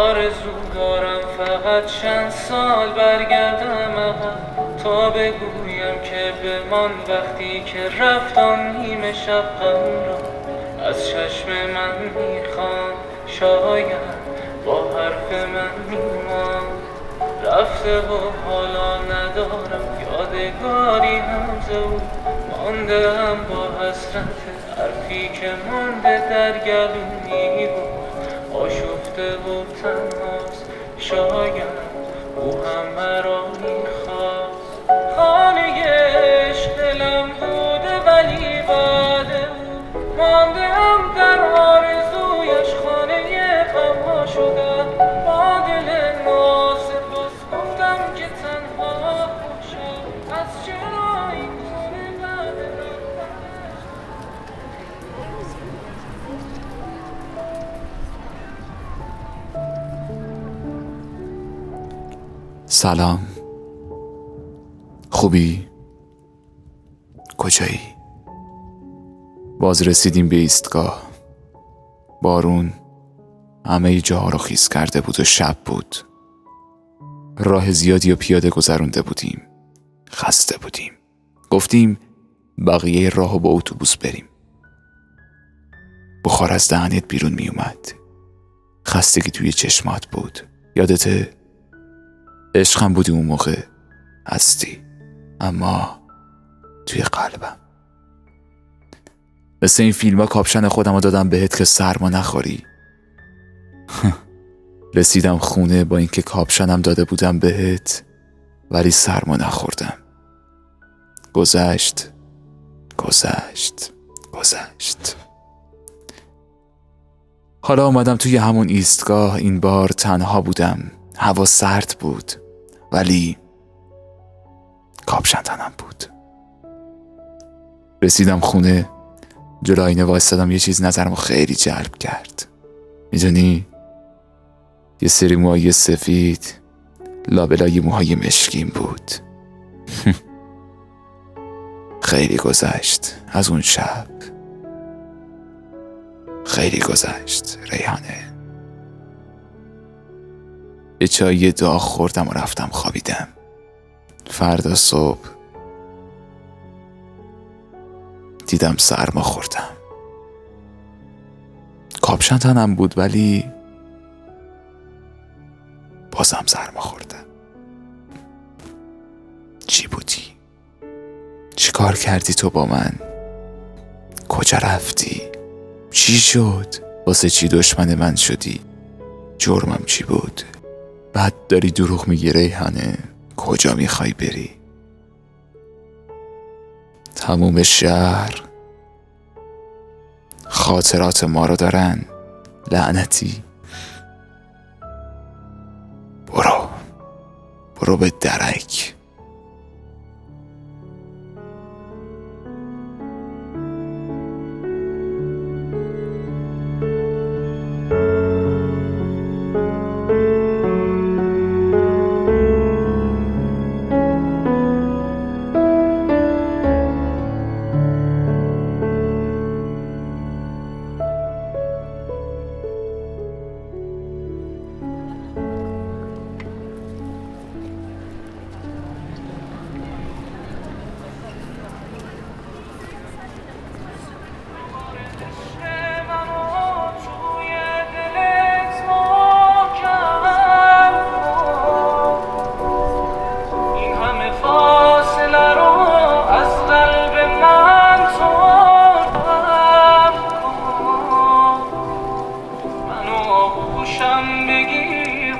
آرزو دارم فقط چند سال برگردم عقب. تا بگویم که بمان وقتی که رفتان نیمه شب را. از چشم من می‌خوام شاید با حرف من میمان رفته و حالا ندارم یادگاری هم او مانده هم با حسرت حرفی که مانده در گلومی بود. آشفته و شاید او هم مرا سلام. خوبی؟ کجایی؟ باز رسیدیم به ایستگاه. بارون همه جاها رو خیز کرده بود و شب بود. راه زیادی و پیاده گذرونده بودیم. خسته بودیم. گفتیم بقیه راه با اتوبوس بریم. بخار از دهنت بیرون می اومد خستگی توی چشمات بود. یادته عشقم بودی اون موقع. هستی. اما توی قلبم. مثل این فیلم ها کاپشن خودم رو دادم بهت که سرما نخوری. رسیدم خونه با اینکه کاپشنم داده بودم بهت ولی سرما نخوردم. گذشت. گذشت. گذشت. حالا آمدم توی همون ایستگاه این بار تنها بودم. هوا سرد بود ولی کاپشن تنم بود. رسیدم خونه جلو آینه وایستادم یه چیز نظرمو خیلی جلب کرد. می‌دونی؟ یه سری موهای سفید لابلای موهای مشکین بود. خیلی گذشت از اون شب. خیلی گذشت ریحانه. یه چای داغ خوردم و رفتم خوابیدم فردا صبح دیدم سرما خوردم کاپشن تنم بود ولی بازم سرما خوردم چی بودی؟ چی کار کردی تو با من؟ کجا رفتی؟ چی شد؟ واسه چی دشمن من شدی؟ جرمم چی بود؟ بعد داری دروغ میگی ریحانه. کجا می‌خوای بری؟ تموم شهر. خاطرات ما رو دارن. لعنتی. برو. برو به درک.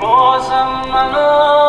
بازم منو